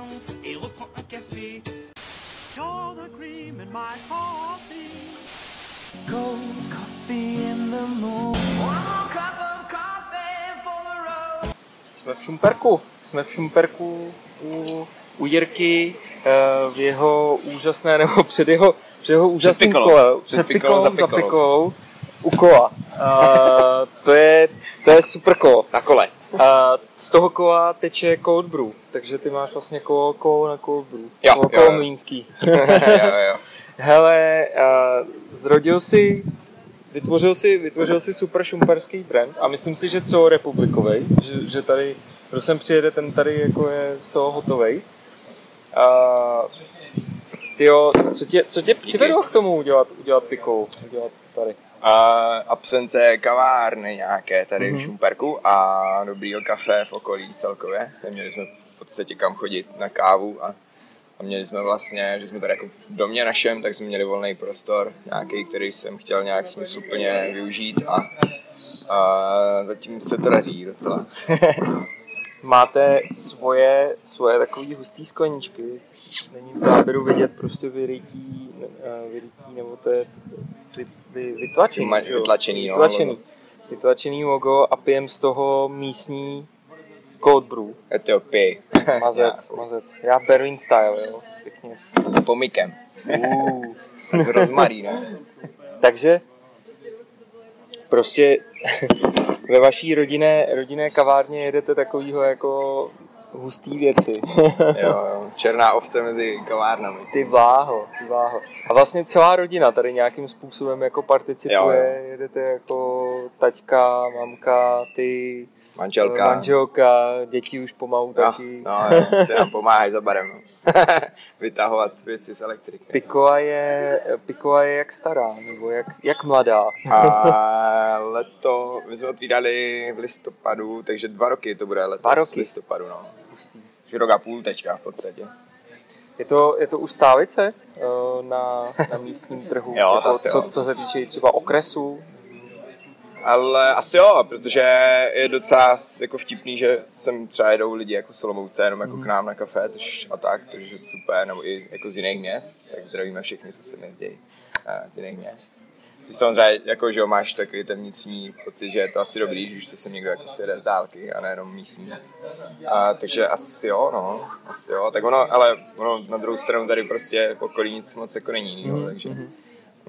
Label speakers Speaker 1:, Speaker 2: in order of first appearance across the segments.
Speaker 1: sens et reprends un café.
Speaker 2: You're the cream in my coffee.
Speaker 3: Cold coffee in the morning.
Speaker 4: Jsme v Šumperku. Jsme v Šumperku u, u Jirky eh, v jeho úžasné, nebo před jeho, před jeho úžasným
Speaker 5: pikolou.
Speaker 4: kole.
Speaker 5: Před pikolou, za pikolou.
Speaker 4: pikolou, u kola. Uh, to, je, to je super kolo.
Speaker 5: Na kole.
Speaker 4: Uh, z toho kola teče cold brew, takže ty máš vlastně kolo, kolo na brew.
Speaker 5: Jo,
Speaker 4: kolo,
Speaker 5: jo,
Speaker 4: kolo
Speaker 5: jo.
Speaker 4: mlýnský.
Speaker 5: jo, jo.
Speaker 4: Hele, uh, zrodil si, vytvořil si, vytvořil si super šumperský brand a myslím si, že celorepublikový, že, že tady, kdo sem přijede, ten tady jako je z toho hotovej. Uh, tyjo, co tě, co tě přivedlo k tomu udělat, udělat pikou, udělat tady?
Speaker 5: A absence kavárny nějaké tady
Speaker 4: Mhm.
Speaker 5: v Šumperku a dobrýho kafe v okolí celkově. Neměli jsme podstatě kam chodit na kávu a, a měli jsme vlastně, že jsme tady jako v domě našem, tak jsme měli volný prostor nějaký, který jsem chtěl nějak smysluplně využít a, a zatím se to daří docela.
Speaker 4: Máte svoje, svoje takový hustý skleničky, není v záběru vidět prostě vyrytí, eh, vyrytí nebo to je vy, vy, vytlačený,
Speaker 5: Ma-
Speaker 4: že jo?
Speaker 5: vytlačený, no,
Speaker 4: vytlačený.
Speaker 5: logo.
Speaker 4: vytlačený logo a pijem z toho místní cold brew.
Speaker 5: Etiopii.
Speaker 4: Mazec, mazec. Já Berlin style, jo, pěkně.
Speaker 5: S pomikem.
Speaker 4: Uh.
Speaker 5: S rozmarínem.
Speaker 4: Takže prostě ve vaší rodinné, rodinné kavárně jedete takovýho jako hustý věci.
Speaker 5: Jo, jo. Černá ovce mezi kavárnami.
Speaker 4: Ty váho, ty váho. A vlastně celá rodina tady nějakým způsobem jako participuje,
Speaker 5: Jo, jo.
Speaker 4: jedete jako taťka, mamka, ty,
Speaker 5: Manželka.
Speaker 4: manželka, děti už pomalu
Speaker 5: No,
Speaker 4: taky.
Speaker 5: no, jo, ty nám pomáhají za barem. No. Vytahovat věci z elektriky.
Speaker 4: Pikoa je, Pikoa je jak stará, nebo jak, jak mladá.
Speaker 5: A leto, my jsme otvírali v listopadu, takže dva roky to bude letos
Speaker 4: Dva roky.
Speaker 5: v listopadu, no. Že rok a půl teďka v podstatě.
Speaker 4: Je to, je to už stálice eh, na, na místním trhu,
Speaker 5: Jo, to
Speaker 4: jako,
Speaker 5: asi
Speaker 4: co, co se týče třeba okresu.
Speaker 5: Ale asi jo, protože je docela jako vtipný, že sem třeba jedou lidi jako Solomouce, jenom jako k nám na kafe, což a tak, což je super, nebo i jako z jiných měst, tak zdravíme všechny, co se nezdějí z jiných měst. Ty samozřejmě, jako, že jo, máš takový ten vnitřní pocit, že je to asi dobrý, když se sem někdo jako sjede z dálky a nejenom místní. A, takže asi jo, no, asi jo. Tak ono, ale ono na druhou stranu tady prostě okolí nic moc jako není, no, takže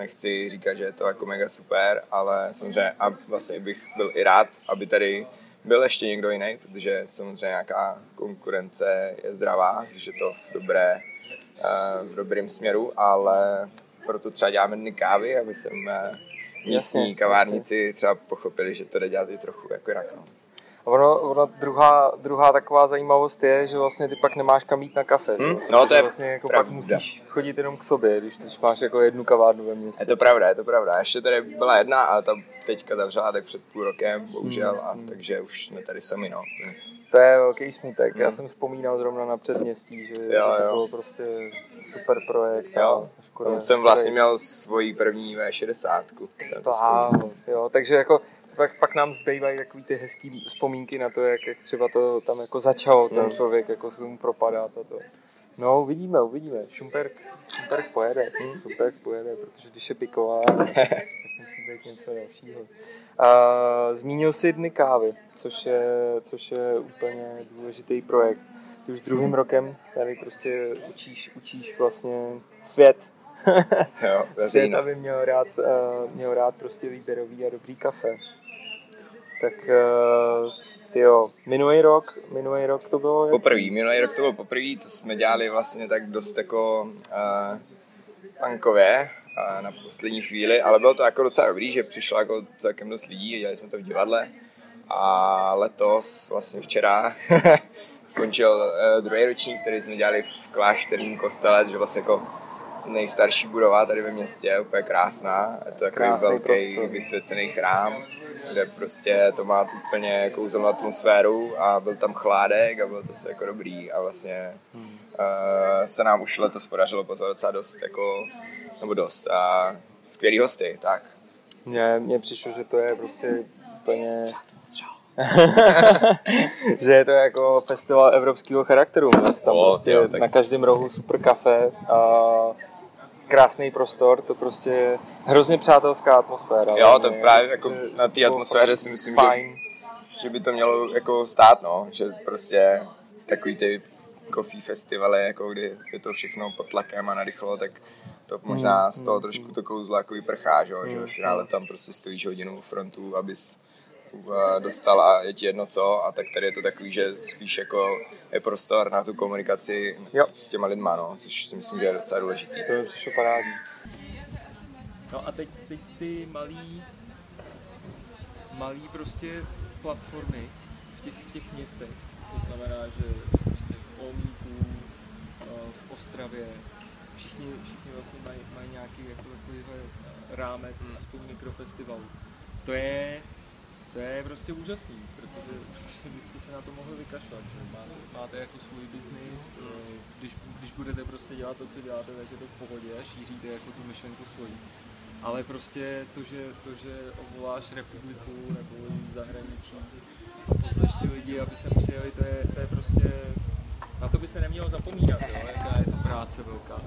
Speaker 5: nechci říkat, že je to jako mega super, ale samozřejmě a vlastně bych byl i rád, aby tady byl ještě někdo jiný, protože samozřejmě nějaká konkurence je zdravá, když je to v dobré, eh, v dobrém směru, ale proto třeba děláme dny kávy, aby jsem místní
Speaker 4: Jasně,
Speaker 5: kavárníci třeba pochopili, že to jde dělat i trochu jako jinak. No.
Speaker 4: A Ono, ono druhá, druhá taková zajímavost je, že vlastně ty pak nemáš kam jít na kafe.
Speaker 5: Hm,
Speaker 4: že?
Speaker 5: no, to je
Speaker 4: vlastně jako pak
Speaker 5: pravda.
Speaker 4: musíš chodit jenom k sobě, když, když máš jako jednu kavárnu ve městě.
Speaker 5: Je to pravda, je to pravda. Ještě tady byla jedna a ta teďka zavřela tak před půl rokem, bohužel, a takže už jsme tady sami, no.
Speaker 4: To je velký smutek. Já jsem vzpomínal zrovna na předměstí, že, že
Speaker 5: Jo,
Speaker 4: to
Speaker 5: jo.
Speaker 4: bylo prostě super projekt.
Speaker 5: Jo,
Speaker 4: a škoda,
Speaker 5: Tam jsem vlastně
Speaker 4: škoda-
Speaker 5: měl svoji první V60. Jsem to
Speaker 4: jo, takže jako pak, pak nám zbývají takový ty hezký vzpomínky na to, jak, jak třeba to tam jako začalo, ten
Speaker 5: Mm.
Speaker 4: člověk jako se tomu propadá a to. No, uvidíme, uvidíme. Šumperk, Šumperk pojede, Šumperk pojede, protože když je piková, tak musí být něco dalšího. Uh, zmínil jsi dny kávy, což je, což je úplně důležitý projekt. Ty už druhým rokem tady prostě učíš, učíš vlastně svět
Speaker 5: jo,
Speaker 4: Svět, aby měl rád, uh, měl rád prostě výběrový a dobrý kafe. Tak uh, jo, minulý rok, minulý rok to bylo.
Speaker 5: Poprvý, minulý rok to byl poprvý, to jsme dělali vlastně tak dost jako uh, punkově uh, na poslední chvíli, ale bylo to jako docela dobrý, že přišlo jako celkem dost lidí, dělali jsme to v divadle a letos, vlastně včera, skončil uh, druhý ročník, který jsme dělali v klášterním kostele, že vlastně jako nejstarší budova tady ve městě, úplně krásná. Je to takový
Speaker 4: Krásný
Speaker 5: velký
Speaker 4: prostor.
Speaker 5: vysvěcený chrám, kde prostě to má úplně kouzelnou atmosféru a byl tam chládek a bylo to se jako dobrý a vlastně
Speaker 4: Hmm.
Speaker 5: uh, se nám už letos podařilo pozvat docela dost jako, nebo dost a skvělý hosty, tak.
Speaker 4: Mně, mně přišlo, že to je prostě úplně
Speaker 6: že je to jako festival evropského charakteru. Tam
Speaker 5: O,
Speaker 6: prostě
Speaker 5: jo, tak-
Speaker 6: na každém rohu super kafe a krásný prostor, to prostě hrozně přátelská atmosféra.
Speaker 5: Jo, to
Speaker 6: Hlavně,
Speaker 5: právě jako
Speaker 6: že
Speaker 5: na té atmosféře si myslím, že, že by to mělo jako stát, no. Že prostě takový ty coffee festivaly, jako kdy je to všechno pod tlakem a narychlo, tak to možná z toho trošku to kouzlo jako vyprchá, že, jo? že ve finále tam prostě stojíš hodinu frontu, abys dostal a je ti jedno co a tak tady je to takový, že spíš jako je prostor na tu komunikaci
Speaker 6: Jo.
Speaker 5: s těma lidma, no, což si myslím, že je docela důležitý.
Speaker 6: To mi přišlo parádní.
Speaker 4: No a teď, teď ty malý, malý prostě platformy v těch, v těch městech. To znamená, že prostě v Olmíku, eh, v Ostravě, všichni, všichni vlastně mají, mají nějaký jako takovýhle eh, rámec, aspoň mikrofestivalu. To je, to je prostě úžasný, protože, protože byste se na to mohli vykašlat, že máte, máte jako svůj biznis, eh, když, když budete prostě dělat to, co děláte, tak je to v pohodě a šíříte jako tu myšlenku svoji. Ale prostě to, že, to, že obvoláš republiku nebo zahraničí, pozveš ty lidi, aby sem přijeli, to je, to je prostě, na to by se nemělo zapomínat, jo, jaká je to práce velká.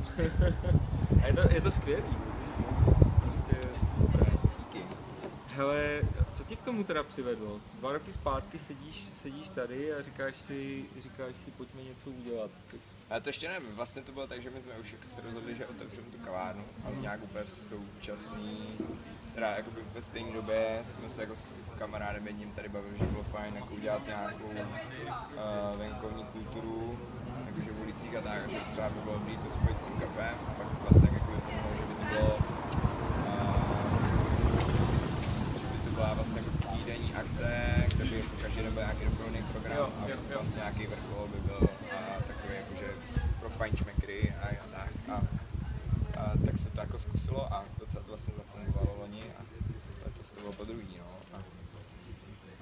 Speaker 4: a je to, je to skvělý, prostě. Hele, co tě k tomu teda přivedlo? Dva roky zpátky sedíš, sedíš tady a říkáš si, říkáš si, pojďme něco udělat.
Speaker 5: Ale to ještě nevím, vlastně to bylo tak, že my jsme už jako se rozhodli, že otevřeme tu kavárnu, ale nějak úplně v současný, teda jako ve stejné době jsme se jako s kamarádem jedním tady bavili, že bylo fajn jako udělat nějakou uh, venkovní kulturu, jakože v ulicích a tak, že třeba by bylo dobrý to spojit s tím kafem, a pak to vlastně jako vypadalo, že by to bylo uh, že by to byla vlastně jako týdenní akce, kde by jako každý den byl nějaký doprovodný program
Speaker 4: Jo,
Speaker 5: a
Speaker 4: jo, jo.
Speaker 5: vlastně nějaký vrchol by byl a takový jakože pro fajnšmekry a, a tak. A, a, tak se to jako zkusilo a docela to vlastně zafungovalo loni a letos to bylo po druhý, no. A,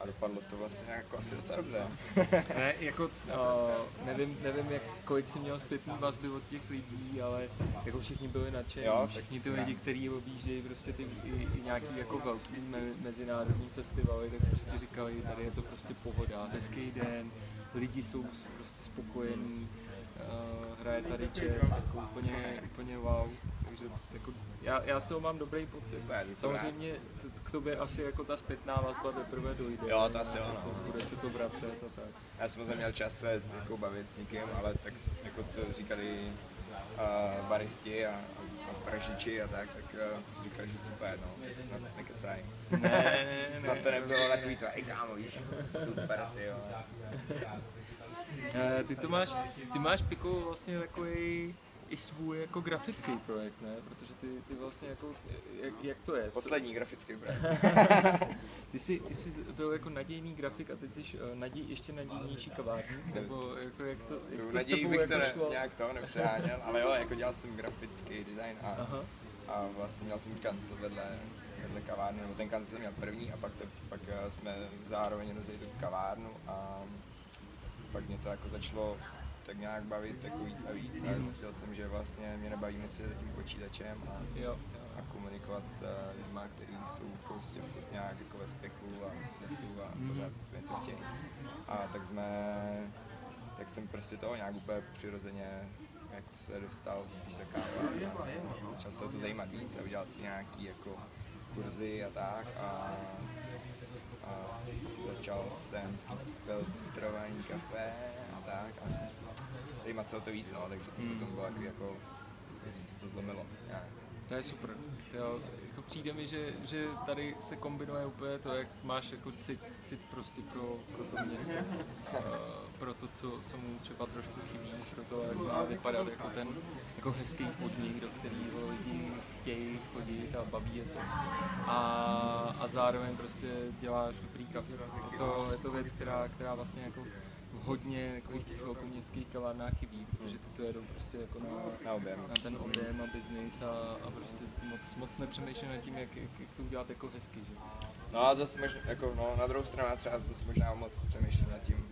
Speaker 5: a dopadlo to vlastně jako asi docela dobře.
Speaker 4: Ne, jako uh, nevím, nevím jak, kolik jsi měl zpětný vazby od těch lidí, ale jako všichni byli nadšení,
Speaker 5: Jo,
Speaker 4: všichni ty lidi, kteří objíždějí prostě ty i, i nějaký jako velký me, mezinárodní festivaly, tak prostě říkali, tady je to prostě pohoda, hezký den, lidi jsou prostě spokojení, uh, hraje tady jazz, jako úplně, úplně wow, takže jako já, já z toho mám dobrý pocit.
Speaker 5: Super, to.
Speaker 4: Samozřejmě k tobě asi jako ta zpětná vazba teprve dojde.
Speaker 5: Jo, to asi jo, no.
Speaker 4: Jako Bude se to vracet a tak.
Speaker 5: Já jsem moc neměl čas se jako bavit s nikým, ale tak s- jako co říkali uh, baristi a, a, pražiči a tak, tak uh, říkali, že super, no, tak snad nekecaj.
Speaker 4: Ne, ne, ne,
Speaker 5: Snad to nebylo takový to, ej kámo, víš, super, ty jo.
Speaker 4: Eh, Ty to máš, ty máš Pico vlastně takový i svůj jako grafický projekt, ne? Protože ty, ty vlastně jako, jak, jak to je?
Speaker 5: Poslední grafický projekt.
Speaker 4: Ty jsi, ty jsi byl jako nadějný grafik a teď jsi uh, naděj, ještě nadějnější kavárník? Nebo jako jak to, jak
Speaker 5: Tu
Speaker 4: to
Speaker 5: naději bych
Speaker 4: jako šlo?
Speaker 5: nějak to nepřeháněl, ale jo, jako dělal jsem grafický design a,
Speaker 4: Aha.
Speaker 5: a vlastně měl jsem kancel vedle, vedle kavárny, nebo ten kancel jsem měl první a pak, to, pak eh, jsme zároveň rozjeli tu kavárnu a pak mě to jako začalo tak nějak bavit jako víc a víc a zjistil jsem, že vlastně mě nebaví moc se za tím počítačem a,
Speaker 4: Jo, jo.
Speaker 5: a komunikovat s uh, lidma, kteří jsou prostě furt nějak jako ve speku a ve stresu a pořád něco chtějí. A tak jsme, tak jsem prostě toho nějak úplně přirozeně jako se dostal spíš za kávu a začal se o to zajímat víc a udělal si nějaký jako kurzy a tak a, a začal jsem pít filtrovaný kafe a tak a zajímat se o to víc, no, takže to potom bylo jako, jako prostě se to zlomilo. nějak.
Speaker 4: To je super. To jo, jako přijde mi, že, že tady se kombinuje úplně to, jak máš jako cit, cit prostě pro, pro to město. Uh, pro to, co, co mu třeba trošku chybí, pro to, jak má vypadat jako ten jako hezký podnik, do kterého lidi chtějí chodit a baví je to. A, a zároveň prostě děláš dobrý kafe. To, je to věc, která, která vlastně jako v hodně takových těch velkoměstských kavárnách chybí, protože ty to jedou prostě jako na,
Speaker 5: Na objem.
Speaker 4: na ten objem a biznis a, a prostě moc, moc nepřemýšlím nad tím, jak, jak, jak to udělat jako hezky, že?
Speaker 5: No a zase možná, jako, no, na druhou stranu já třeba zase možná moc přemýšlím nad tím,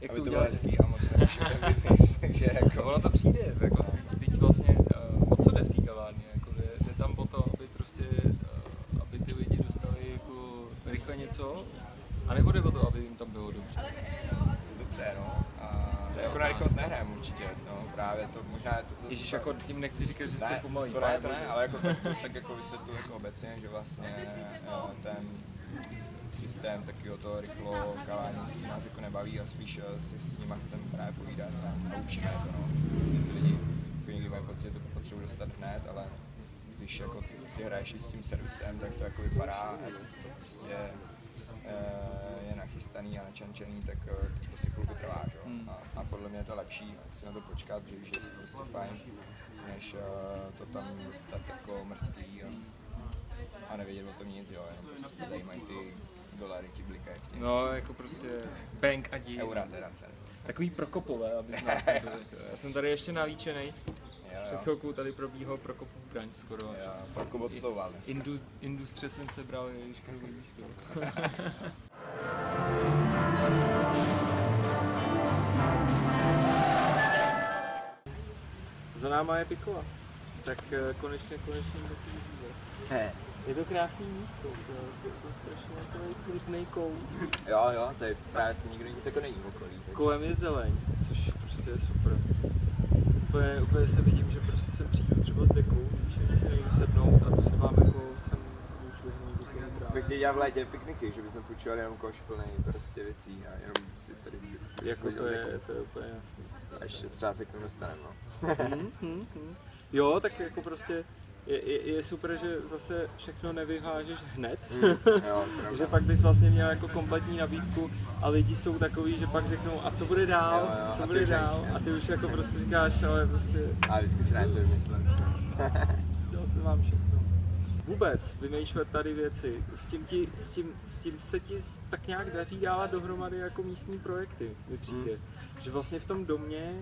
Speaker 4: Jak
Speaker 5: aby
Speaker 4: to
Speaker 5: to bylo hezký a moc neřeším ten business, takže jako,
Speaker 4: ono to přijde, jako, teď vlastně, uh, o co jde v té kavárně, jako, jde, jde tam o to, aby prostě, uh, aby ty lidi dostali jako rychle něco, a nebo jde o to, aby jim
Speaker 5: právě to možná je to, to
Speaker 4: Ježíš, jako tím nechci říkat, že jste
Speaker 5: ne,
Speaker 4: pomalý.
Speaker 5: to ne, to ne, ale jako tak, tak jako vysvětluji jako obecně, že vlastně ten systém takového toho rychlo kávání si nás jako nebaví a spíš eh, si s nima chceme právě povídat a, a učíme je to, no. Prostě ty lidi jako někdy mají pocit, že to potřebují dostat hned, ale když jako si hraješ s tím servisem, tak to jako vypadá, a to prostě je nachystaný a načančený, tak eh, to prostě chvilku trvá, že? jo.
Speaker 4: Hmm.
Speaker 5: A, a, podle mě je to lepší si na to počkat, že víš, že to je prostě fajn, než eh, to tam dostat jako mrzký a, a nevědět o tom nic, jo, jenom prostě tě zajímají ty dolary, ti blikají
Speaker 4: No, jako prostě bank a dí.
Speaker 5: eura teda se.
Speaker 4: Takový prokopové, aby nás nebyli. Já jsem tady ještě nalíčený.
Speaker 5: Jo,
Speaker 4: Před chvilkou tady probíhal Prokopův branč skoro.
Speaker 5: Jo, Prokop odslouval dneska.
Speaker 4: Indu, industře jsem se bral, když kruhu místo. Za náma je Pikola. Tak eh, konečně, konečně do té. Je to krásný místo, to, to, to je strašně takový klidný kout.
Speaker 5: Jo, jo, tady právě se nikdo nic jako není v okolí. takže-
Speaker 4: Kolem je zeleň, což prostě je super. Úplně, úplně se vidím, že prostě sem přijdu třeba s dekou, víš, že si nejdu sednout a jdu se vám jako sem vyšvihnout do toho
Speaker 5: Jsme chtěli dělat v létě pikniky, že bychom půjčovali jenom koš plný prostě věcí a jenom si tady
Speaker 4: Jako to je,
Speaker 5: jako-
Speaker 4: to je úplně jasný.
Speaker 5: A ještě třeba se k tomu dostaneme, no.
Speaker 4: Mhm, mhm, mhm. Jo, tak jako prostě je, je, je super, že zase všechno nevyhážeš hned.
Speaker 5: Jo, pravda.
Speaker 4: že fakt bys vlastně měl jako kompletní nabídku a lidi jsou takový, že pak řeknou a co bude dál,
Speaker 5: Jo, jo,
Speaker 4: co bude dál
Speaker 5: nevíš,
Speaker 4: a ty už jako prostě říkáš, ale prostě
Speaker 5: A vždycky si rád co vymyslím.
Speaker 4: Dělal jsem vám všechno. Vůbec vymýšlet tady věci. S tím, ti, s, tím, s tím se ti tak nějak daří dávat dohromady jako místní projekty, mi přijde. Že vlastně v tom domě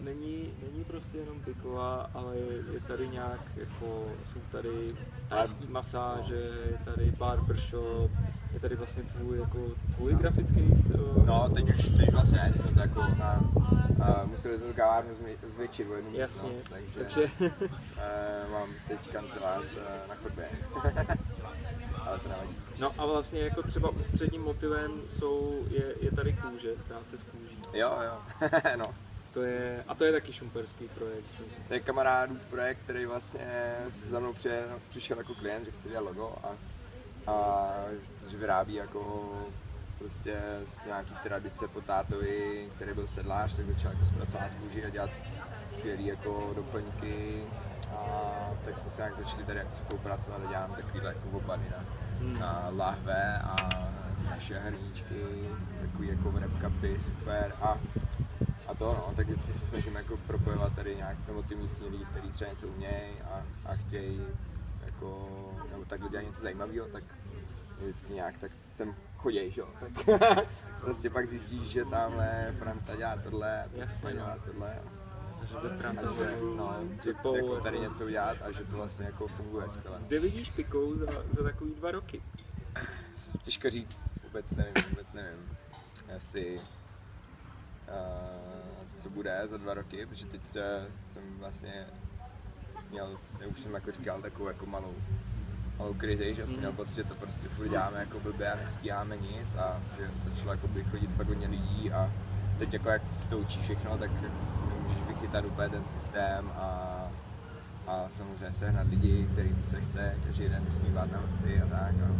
Speaker 4: není, není prostě jenom piková, ale je, tady nějak jako, jsou tady tajský masáže, je tady barbershop, je tady vlastně tvůj, jako, tvůj grafický styl.
Speaker 5: No, teď už, teď vlastně ne, jsme to jako na, uh, museli jsme tu kavárnu zvětšit o jednu
Speaker 4: Jasně,
Speaker 5: místnost, takže,
Speaker 4: takže
Speaker 5: uh, mám teď kancelář uh, na chodbě. Ale to nevadí.
Speaker 4: No a vlastně jako třeba ústředním motivem jsou, je, je tady kůže, práce s kůží.
Speaker 5: Jo, jo, no.
Speaker 4: To je, a to je taky šumperský projekt. Že?
Speaker 5: To je kamarádův projekt, který vlastně se za mnou přijel, přišel jako klient, že chce dělat logo a, a že vyrábí jako prostě z nějaký tradice po tátovi, který byl sedlář, tak začal jako zpracovat kůži a dělat skvělý jako doplňky a tak jsme se nějak začali tady jako spolupracovat a dělám takovýhle jako obady na, na lahve a naše hrníčky, takový jako wrap super a to no, tak vždycky se snažím jako propojovat tady nějak, nebo ty místní lidi, kteří třeba něco umějí a, a chtějí jako, nebo takhle dělat něco zajímavého, tak vždycky nějak tak sem choděj, že jo, tak prostě pak zjistíš, že tamhle Franta dělá tohle,
Speaker 4: Jasně, no.
Speaker 5: dělá tohle
Speaker 4: Že to Franta
Speaker 5: že, no,
Speaker 4: typou,
Speaker 5: jako tady něco udělat a že to vlastně jako funguje skvěle.
Speaker 4: Kde vidíš pikou za, za takový dva roky?
Speaker 5: Těžko říct, vůbec nevím, vůbec nevím. Asi co bude za dva roky, protože teď jsem vlastně měl, já už jsem jako říkal, takovou jako malou, malou krizi, že jsem měl pocit, že to prostě furt děláme jako blbě a nestíháme nic a že začalo jako by chodit fakt hodně lidí a teď jako jak si to učí všechno, tak můžeš vychytat úplně ten systém a, a samozřejmě sehnat lidi, kterým se chce každý den usmívat na hosty a tak. A,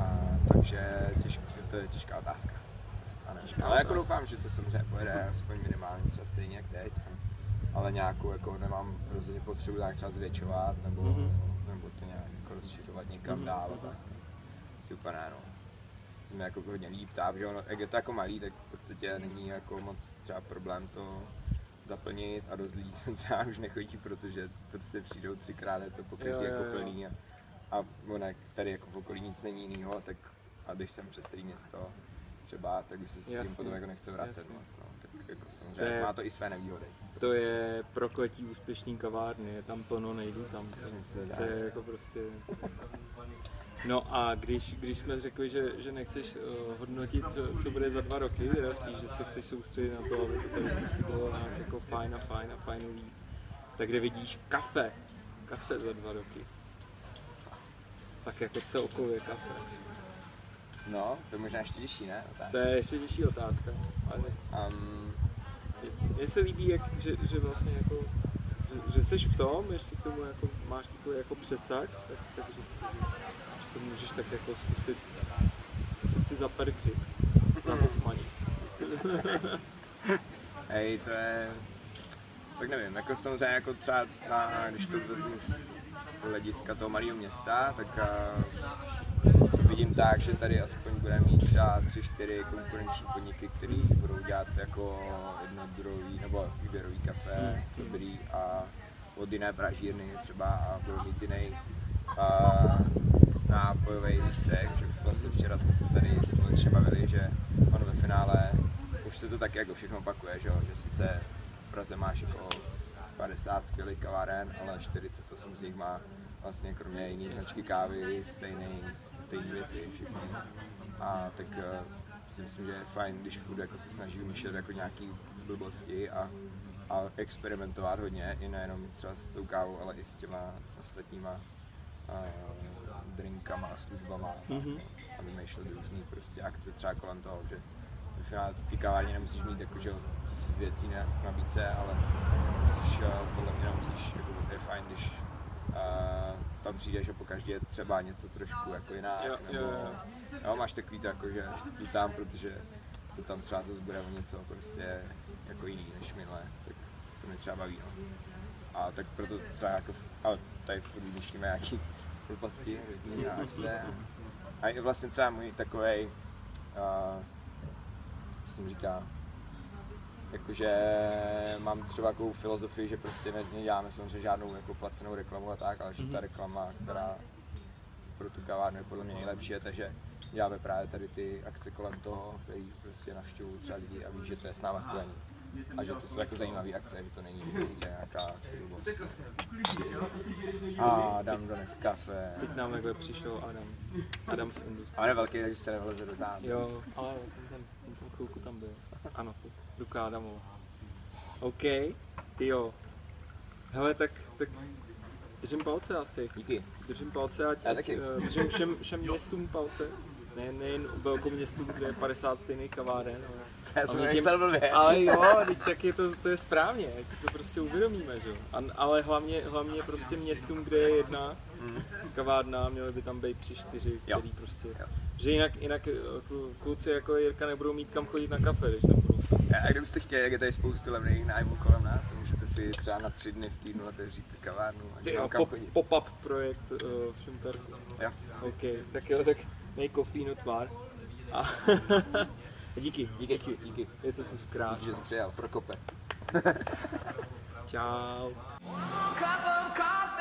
Speaker 5: a takže těžko, to je těžká otázka. Ale jako doufám, že to samozřejmě pojede aspoň minimálně třeba stejně jak teď. Ale nějakou jako nemám rozhodně potřebu tak třeba zvětšovat nebo,
Speaker 4: Mhm.
Speaker 5: mm-hmm. nebo to nějak jako rozšiřovat někam
Speaker 4: Mhm.
Speaker 5: mm-hmm. dál. Tak to si úplně ne, no. Jsem jako hodně líp táp, že ono, jak je to jako malý, tak v podstatě není jako moc třeba problém to zaplnit a dost lidí sem třeba už nechodí, protože prostě přijdou třikrát, je to pokrytí jako plný a, a ono, tady jako v okolí nic není jiného, tak a když jsem přes celý město třeba, tak už se s tím
Speaker 4: Jasně,
Speaker 5: potom jako nechce vracet
Speaker 4: jasně.
Speaker 5: moc, no. tak jako samozřejmě
Speaker 4: To je-
Speaker 5: má to i své nevýhody.
Speaker 4: To je prokletí úspěšný kavárny, je tam plno, nejdu tam.
Speaker 5: Přesně.
Speaker 4: To je jako prostě... No a když, když jsme řekli, že, že nechceš uh, hodnotit, co, co bude za dva roky, teda spíš, že se chceš soustředit na to, aby to tady nějak jako fajn a fajn a fajnový, tak kde vidíš kafe, kafe za dva roky. Tak jako celkově kafe.
Speaker 5: No, to je možná ještě těžší, ne?
Speaker 4: To je ještě těžší otázka. Ale
Speaker 5: Um,
Speaker 4: Mně se líbí, jak, že, že vlastně jako, že, že seš v tom, ještě k tomu jako, máš takový jako přesah, tak, takže že to můžeš tak jako zkusit, zkusit si zaperkřit, zahofmanit.
Speaker 5: Hej, to je... Tak nevím, jako samozřejmě jako třeba na, když to vezmu z hlediska toho malého města, tak uh, to vidím tak, že tady aspoň budeme mít třeba tři, čtyři konkurenční podniky, které budou dělat jako jednodruhový nebo výběrový kafe, dobrý a od jiné pražírny třeba a budou mít jiný nápojový lístek, že vlastně včera jsme se tady společně bavili, že on ve finále už se to tak jako všechno opakuje, že, že sice v Praze máš jako 50 skvělých kaváren, ale 48 z nich má vlastně kromě jiné značky kávy stejný, stejný věci všechny. A tak uh, si myslím, že je fajn, když furt jako se snaží vymýšlet jako nějaký blbosti a, a experimentovat hodně, i nejenom třeba s tou kávou, ale i s těma ostatníma uh, drinkama a službama mm-hmm. a vymýšlet různý prostě akce třeba kolem toho, že ve finále ty kavárně nemusíš mít jako, že tisíc věcí na v nabídce, ale musíš, uh, podle mě musíš, jako je fajn, když uh, tam přijdeš a po každé je třeba něco trošku jako jinak,
Speaker 4: Jo,
Speaker 5: nebo
Speaker 4: jo, jo.
Speaker 5: jo, máš takový to jako, že jdu tam, protože to tam třeba zase bude o něco prostě jako jiný než minule, tak to mě třeba baví, no. A tak proto třeba jako, ale tady furt vymýšlíme nějaký blbosti, různý akce. A vlastně třeba můj takovej, uh, jsem říká, jakože mám třeba takovou filozofii, že prostě ne- neděláme samozřejmě žádnou jako placenou reklamu a tak, ale že ta reklama, která pro tu kavárnu je podle mě nejlepší, je ta, že děláme právě tady ty akce kolem toho, který prostě navštěvují třeba lidi a ví, že to je s náma spojený. A že to jsou jako zajímavé akce, že to není prostě nějaká blbost. A Adam dones kafe.
Speaker 4: Teď nám takhle přišel Adam, Adam z Industry.
Speaker 5: A on je velký, takže se nevleze do zádu.
Speaker 4: Jo, ale ten, ten, ten chvilku tam byl. Ano, ruka Adamova. OK, ty jo. Hele, tak, tak držím palce asi.
Speaker 5: Díky.
Speaker 4: Držím palce, ať,
Speaker 5: Já
Speaker 4: ať
Speaker 5: taky.
Speaker 4: eh, držím všem, všem městům palce. Ne, nejen velkou městu, kde je 50 stejných kaváren, ale,
Speaker 5: Já jsem
Speaker 4: ale
Speaker 5: nepsal blbě.
Speaker 4: ale jo, tak je to, to je správně, ať si to prostě uvědomíme, že jo. A- Ale hlavně, hlavně prostě městům, kde je jedna kavárna, měly by tam být tři, čtyři,
Speaker 5: Mm. Jo.
Speaker 4: který prostě,
Speaker 5: Jo.
Speaker 4: že jinak, jinak eh, klu- kluci jako Jirka nebudou mít kam chodit na kafe, když tam budou.
Speaker 5: A kdybyste chtěli, jak je tady spoustu levných nájmů kolem nás, můžete si třeba na tři dny v týdnu otevřít kavárnu a
Speaker 4: Ty jo,
Speaker 5: kam
Speaker 4: pop,
Speaker 5: chodit.
Speaker 4: pop-up projekt uh, v Šumperku.
Speaker 5: Jo.
Speaker 4: OK, tak jo, tak mej kofínu tvar. A díky,
Speaker 5: díky, díky, díky.
Speaker 4: Je to tu zkrásně.
Speaker 5: Že jsi přijal, Prokope.
Speaker 4: Čau. Cup of.